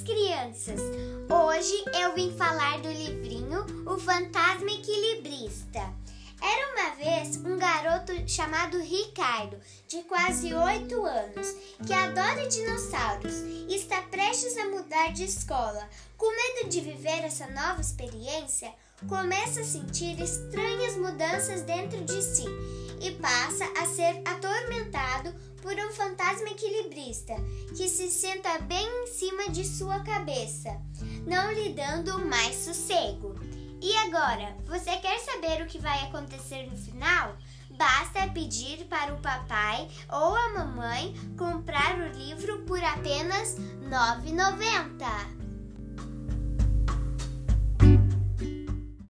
crianças! Hoje eu vim falar do livrinho O Fantasma Equilibrista. Era uma vez um garoto chamado Ricardo, de quase 8 anos, que adora dinossauros e está prestes a mudar de escola. Com medo de viver essa nova experiência, começa a sentir estranhas mudanças dentro de si e passa a ser atormentado por um fantasma equilibrista que se senta bem em cima de sua cabeça, não lhe dando mais sossego. E agora, você quer saber o que vai acontecer no final? Basta pedir para o papai ou a mamãe comprar o livro por apenas R$ 9,90.